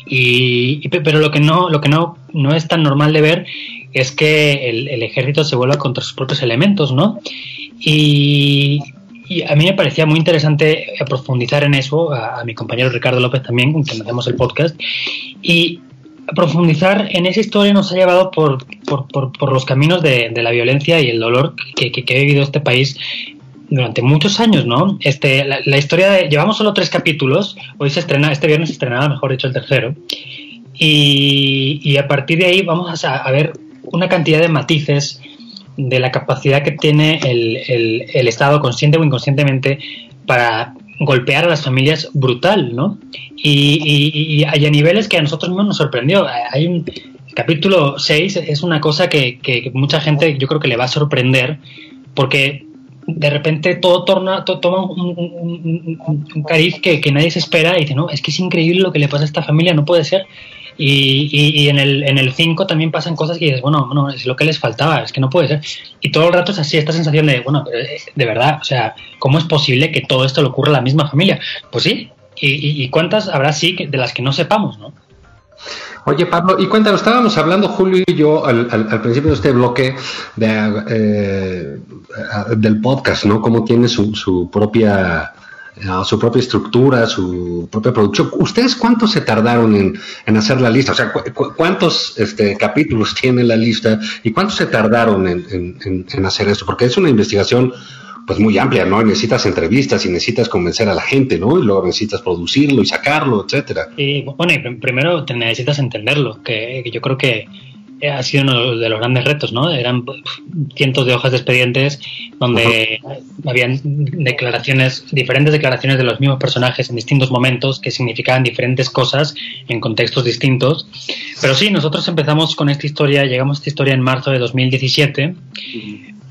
Y, pero lo que no lo que no, no es tan normal de ver es que el, ejército se vuelva contra sus propios elementos, ¿no? Y, a mí me parecía muy interesante profundizar en eso, a, mi compañero Ricardo López también, con quien hacemos el podcast, y profundizar en esa historia nos ha llevado por, por, por, los caminos de, de, la violencia y el dolor que, que, ha vivido este país durante muchos años, ¿no? Este, la, historia de. Llevamos solo tres capítulos. Hoy se estrena, este viernes se estrenaba, mejor dicho, el tercero. Y, a partir de ahí vamos a, ver una cantidad de matices de la capacidad que tiene el, el, Estado, consciente o inconscientemente, para golpear a las familias brutal, ¿no? Y, y, a niveles que a nosotros mismos nos sorprendió. Hay un capítulo 6, es una cosa que, que mucha gente yo creo que le va a sorprender, porque de repente todo torna, toma un, cariz que, nadie se espera y dice, no, es que es increíble lo que le pasa a esta familia, no puede ser. Y, y, en el en el 5 también pasan cosas que dices, bueno, no, es lo que les faltaba, es que no puede ser. Y todo el rato es así, esta sensación de, bueno, eh, de verdad, o sea, ¿cómo es posible que todo esto le ocurra a la misma familia? Pues sí, y, y cuántas habrá sí de las que no sepamos, ¿no? Oye, Pablo, y cuéntanos, estábamos hablando Julio y yo al, principio de este bloque de, eh, del podcast, ¿no? Cómo tiene su, su propia su propia estructura, su propia producción. ¿Ustedes cuántos se tardaron en, hacer la lista? O sea, ¿cuántos este, capítulos tiene la lista y cuántos se tardaron en hacer esto? Porque es una investigación pues muy amplia, ¿no? necesitas entrevistas y necesitas convencer a la gente, ¿no? Y luego necesitas producirlo y sacarlo, etcétera. Y bueno, y primero te necesitas entenderlo, que, yo creo que ha sido uno de los grandes retos, ¿no? Eran cientos de hojas de expedientes donde habían declaraciones, diferentes declaraciones de los mismos personajes en distintos momentos que significaban diferentes cosas en contextos distintos. Pero sí, nosotros empezamos con esta historia, llegamos a esta historia en marzo de 2017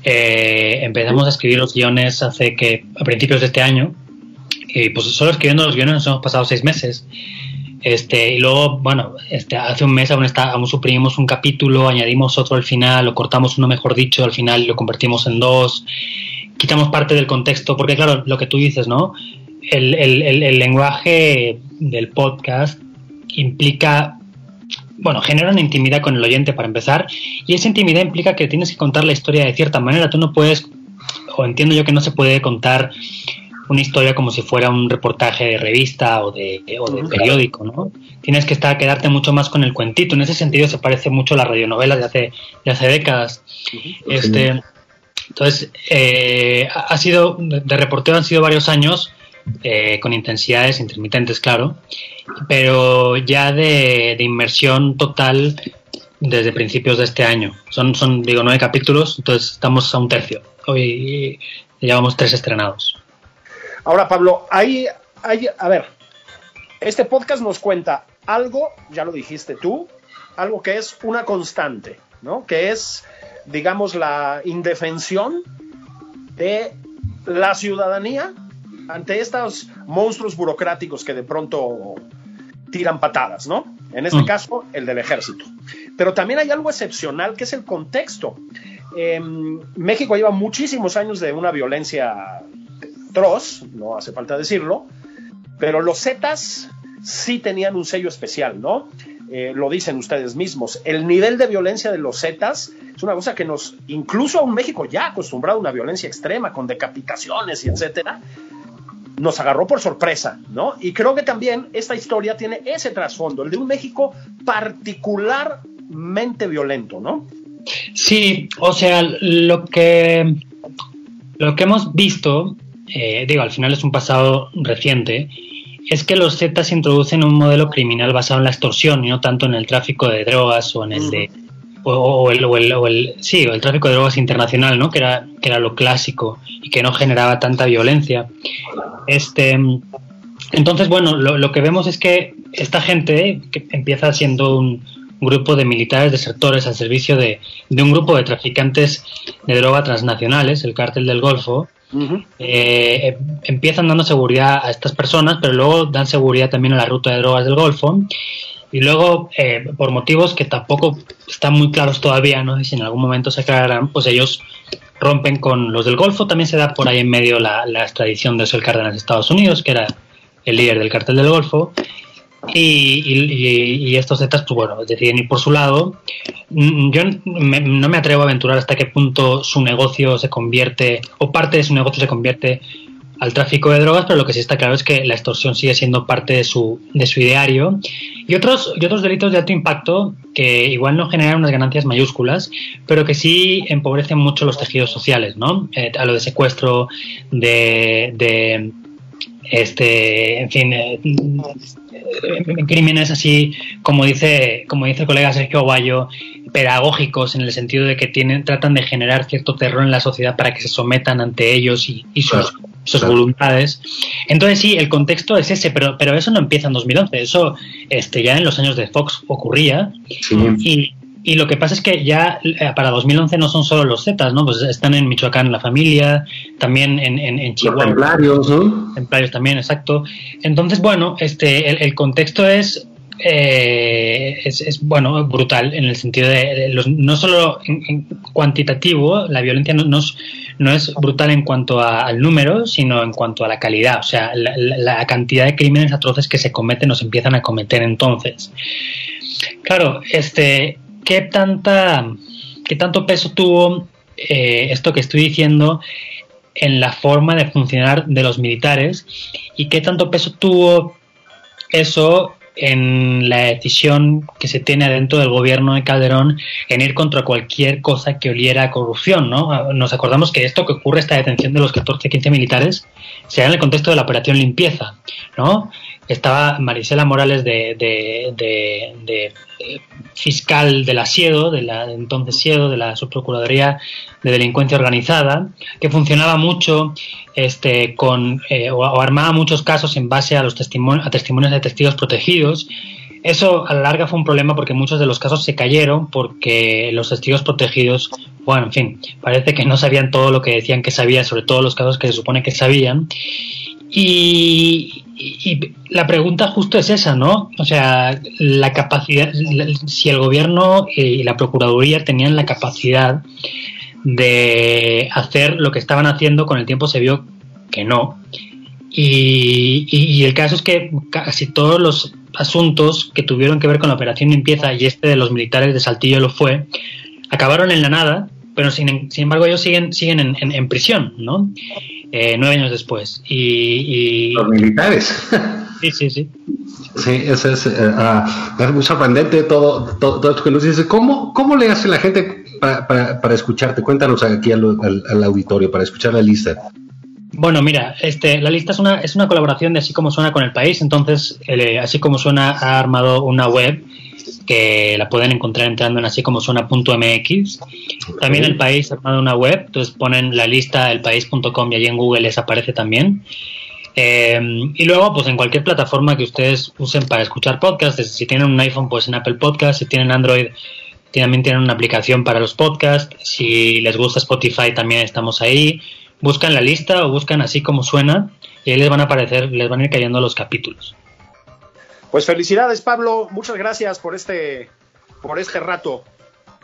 eh, empezamos a escribir los guiones hace que, a principios de este año, y pues solo escribiendo los guiones nos hemos pasado seis meses. Este, y luego, bueno, este, hace un mes aún, está, aún suprimimos un capítulo, añadimos otro al final, o cortamos uno, mejor dicho, al final lo convertimos en dos, quitamos parte del contexto, porque claro, lo que tú dices, ¿no? El, el, el, lenguaje del podcast implica, bueno, genera una intimidad con el oyente para empezar, y esa intimidad implica que tienes que contar la historia de cierta manera, tú no puedes, o entiendo yo que no se puede contar una historia como si fuera un reportaje de revista o de, o de periódico, ¿no? Tienes que estar, quedarte mucho más con el cuentito. En ese sentido se parece mucho a las radionovelas de hace, de hace décadas. Este, entonces, eh, ha sido, de reportero han sido varios años, eh, con intensidades intermitentes, claro, pero ya de, de, inmersión total desde principios de este año. Son, son, digo, nueve capítulos, entonces estamos a un tercio. Hoy llevamos tres estrenados. Ahora, Pablo, hay, hay, a ver, este podcast nos cuenta algo, ya lo dijiste tú, algo que es una constante, ¿no? Que es, digamos, la indefensión de la ciudadanía ante estos monstruos burocráticos que de pronto tiran patadas, ¿no? En este mm. caso, el del ejército. Pero también hay algo excepcional que es el contexto. Em, México lleva muchísimos años de una violencia no hace falta decirlo, pero los Zetas sí tenían un sello especial, ¿no? Eh, lo dicen ustedes mismos. El nivel de violencia de los Zetas es una cosa que nos, incluso a un México ya acostumbrado a una violencia extrema, con decapitaciones y etcétera, nos agarró por sorpresa, ¿no? Y creo que también esta historia tiene ese trasfondo, el de un México particularmente violento, ¿no? Sí, o sea, lo que, lo que hemos visto eh, digo, al final es un pasado reciente, es que los Zetas introducen un modelo criminal basado en la extorsión y no tanto en el tráfico de drogas o en el de o, el, o, el, sí, el tráfico de drogas internacional, ¿no? Que era, que era lo clásico y que no generaba tanta violencia. Este, entonces, bueno, lo, lo que vemos es que esta gente, que empieza siendo un, grupo de militares desertores al servicio de, de, un grupo de traficantes de droga transnacionales, el cártel del Golfo, eh, empiezan dando seguridad a estas personas, pero luego dan seguridad también a la ruta de drogas del Golfo. Y luego, eh, por motivos que tampoco están muy claros todavía, no sé si en algún momento se aclararán, pues ellos rompen con los del Golfo. También se da por ahí en medio la, la extradición de Sol Cárdenas de Estados Unidos, que era el líder del cartel del Golfo. Y, estos Zetas, pues bueno, deciden ir por su lado. Mm, yo no me atrevo a aventurar hasta qué punto su negocio se convierte, o parte de su negocio se convierte al tráfico de drogas, pero lo que sí está claro es que la extorsión sigue siendo parte de su, de su ideario. Y otros, y otros delitos de alto impacto que igual no generan unas ganancias mayúsculas, pero que sí empobrecen mucho los tejidos sociales, ¿no? Eh, a lo de secuestro, de, de este, en fin, eh, crímenes así, como dice, como dice el colega Sergio Aguayo, pedagógicos en el sentido de que tienen, tratan de generar cierto terror en la sociedad para que se sometan ante ellos y, sus, sus voluntades. Entonces sí, el contexto es ese, pero, pero eso no empieza en 2011, eso este, ya en los años de Fox ocurría y, y lo que pasa es que ya eh, para 2011 no son solo los Zetas, ¿no? Pues están en Michoacán la familia, también en, en, Chihuahua. Los templarios, ¿no? Templarios también, exacto. Entonces, bueno, este, el, contexto es, eh, es, bueno, brutal en el sentido de, no solo en, cuantitativo, la violencia no, no, es, brutal en cuanto al número, sino en cuanto a la calidad. O sea, la, la cantidad de crímenes atroces que se cometen o se empiezan a cometer entonces. Claro, este, ¿qué, tanta, qué tanto peso tuvo eh, esto que estoy diciendo en la forma de funcionar de los militares y qué tanto peso tuvo eso en la decisión que se tiene dentro del gobierno de Calderón en ir contra cualquier cosa que oliera a corrupción, ¿no? Nos acordamos que esto que ocurre, esta detención de los 14, 15 militares, se da en el contexto de la operación limpieza, ¿no? Estaba Marisela Morales de, de, fiscal del Asiedo, de la entonces Siedo, de la Subprocuraduría de Delincuencia Organizada, que funcionaba mucho este, con, eh, o, armaba muchos casos en base a los testimonios, a testimonios de testigos protegidos. Eso a la larga fue un problema porque muchos de los casos se cayeron porque los testigos protegidos, bueno, en fin, parece que no sabían todo lo que decían que sabían sobre todos los casos que se supone que sabían. Y, la pregunta justo es esa, ¿no? O sea, la capacidad, si el gobierno y la Procuraduría tenían la capacidad de hacer lo que estaban haciendo, con el tiempo se vio que no. Y, el caso es que casi todos los asuntos que tuvieron que ver con la operación limpieza, y este de los militares de Saltillo lo fue, acabaron en la nada, pero sin, embargo ellos siguen, siguen en, prisión, ¿no? Eh, nueve años después. Y, Los militares. Sí, sí, sí. Sí, eso es, eh, ah, es muy sorprendente todo, todo, esto que nos dices. ¿Cómo, ¿Cómo le hace la gente para, para, escucharte? Cuéntanos aquí al, al, auditorio, para escuchar la lista. Bueno, mira, este, la lista es una, es una colaboración de Así como suena con el país, entonces eh, Así como suena ha armado una web que la pueden encontrar entrando en así como suena.mx. También el país ha una web, entonces ponen la lista elpaís.com y allí en Google les aparece también. Eh, y luego, pues en cualquier plataforma que ustedes usen para escuchar podcasts, si tienen un iPhone, pues en Apple Podcasts, si tienen Android, también tienen una aplicación para los podcasts, si les gusta Spotify también estamos ahí, buscan la lista o buscan así como suena y ahí les van a aparecer, les van a ir cayendo los capítulos. Pues felicidades Pablo, muchas gracias por este, por este rato.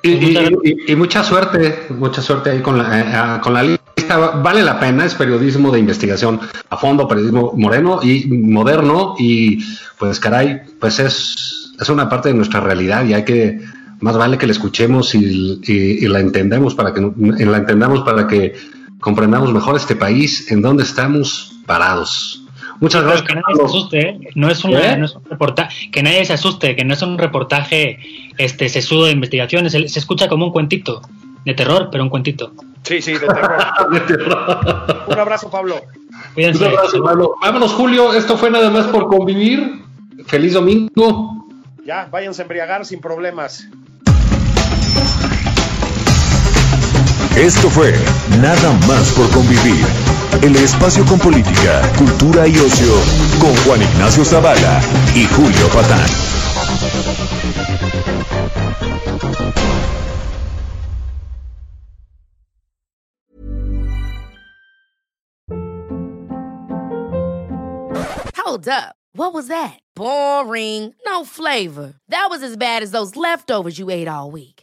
Y, mucha suerte, mucha suerte ahí con la, eh, ah, con la lista. Vale la pena, es periodismo de investigación a fondo, periodismo moreno y moderno y pues caray, pues es, es una parte de nuestra realidad y hay que, más vale que la escuchemos y, y la entendemos para que la entendamos para que comprendamos mejor este país, en donde estamos parados. Muchas gracias. Que nadie se asuste, ¿eh? no, es ¿Eh? no es un reportaje, que nadie se asuste, que no es un reportaje este sesudo de investigación, se, escucha como un cuentito de terror, pero un cuentito. Sí, sí, *laughs* de terror. un abrazo, Pablo. Cuídense. Un abrazo, Pablo. Vámonos, Julio. Esto fue nada más por convivir. Feliz domingo. Ya, váyanse a embriagar sin problemas. Esto fue Nada más por convivir. El espacio con política, cultura y ocio con Juan Ignacio Zavala y Julio Patán. Hold up. What was that? Boring. No flavor. That was as bad as those leftovers you ate all week.